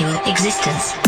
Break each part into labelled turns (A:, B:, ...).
A: or existence.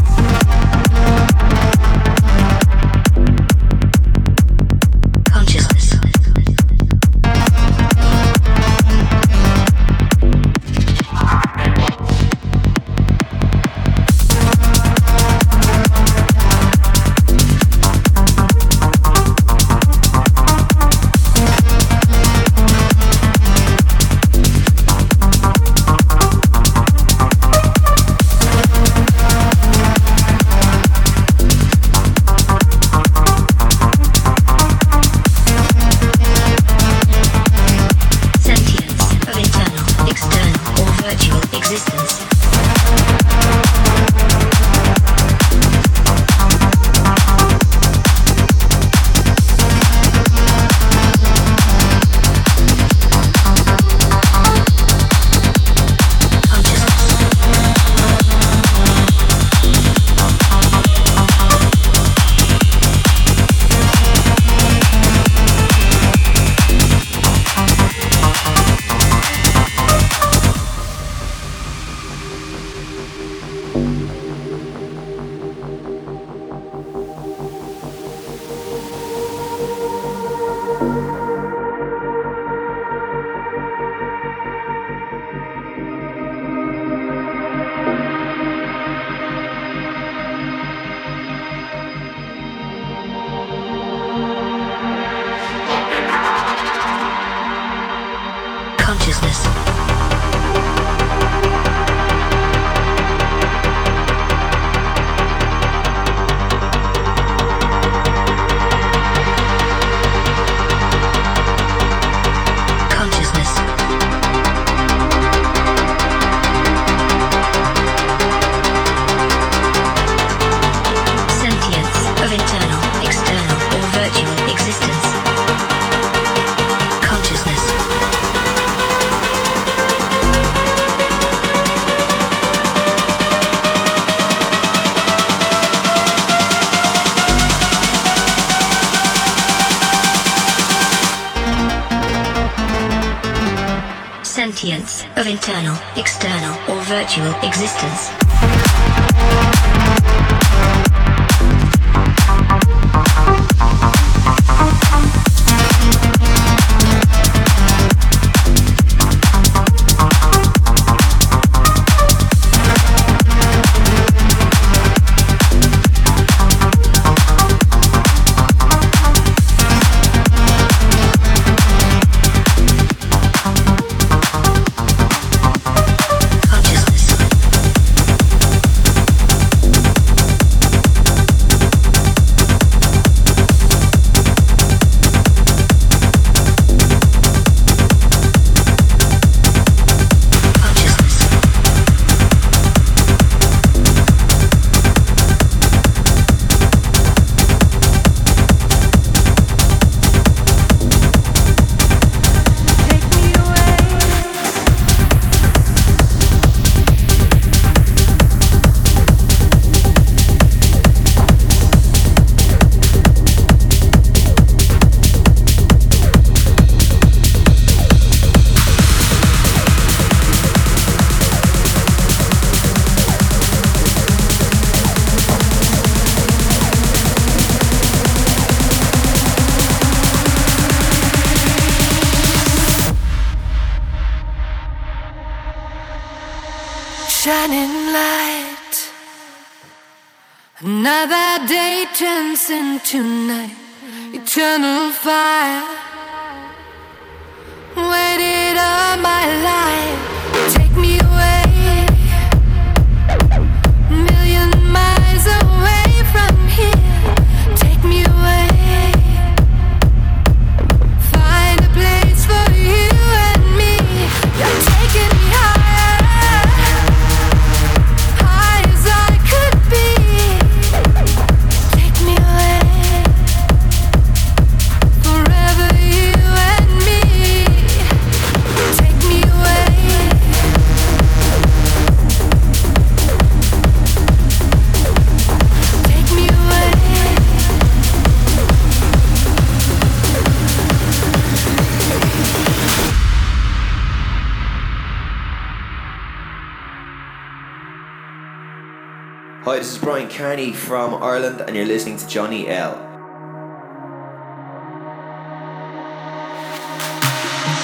B: Carney from Ireland, and you're listening to Johnny L.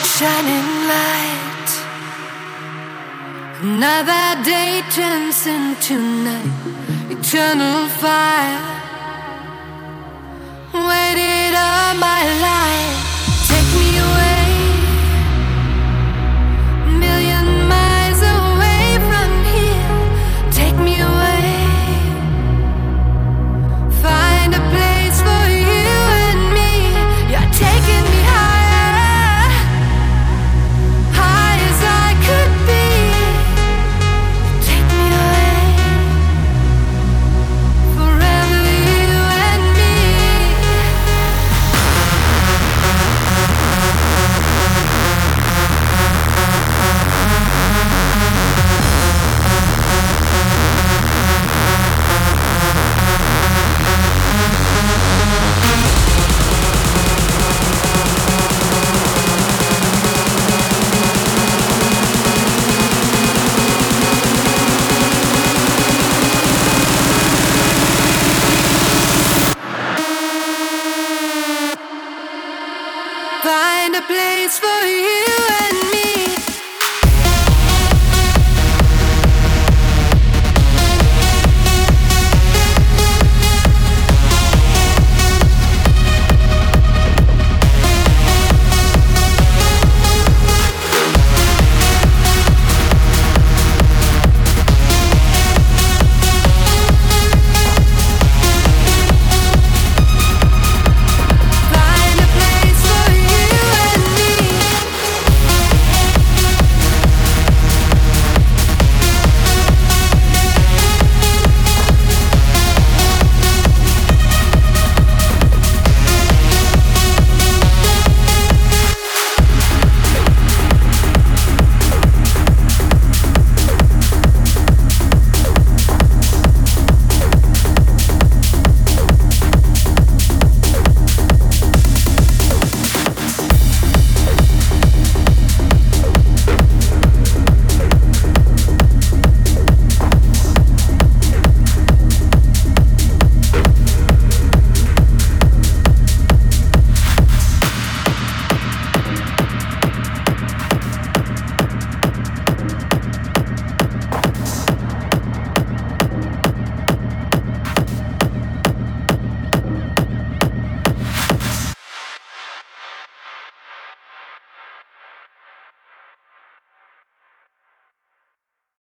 C: Shining light. Another day turns into night. Eternal fire. Waited all my life.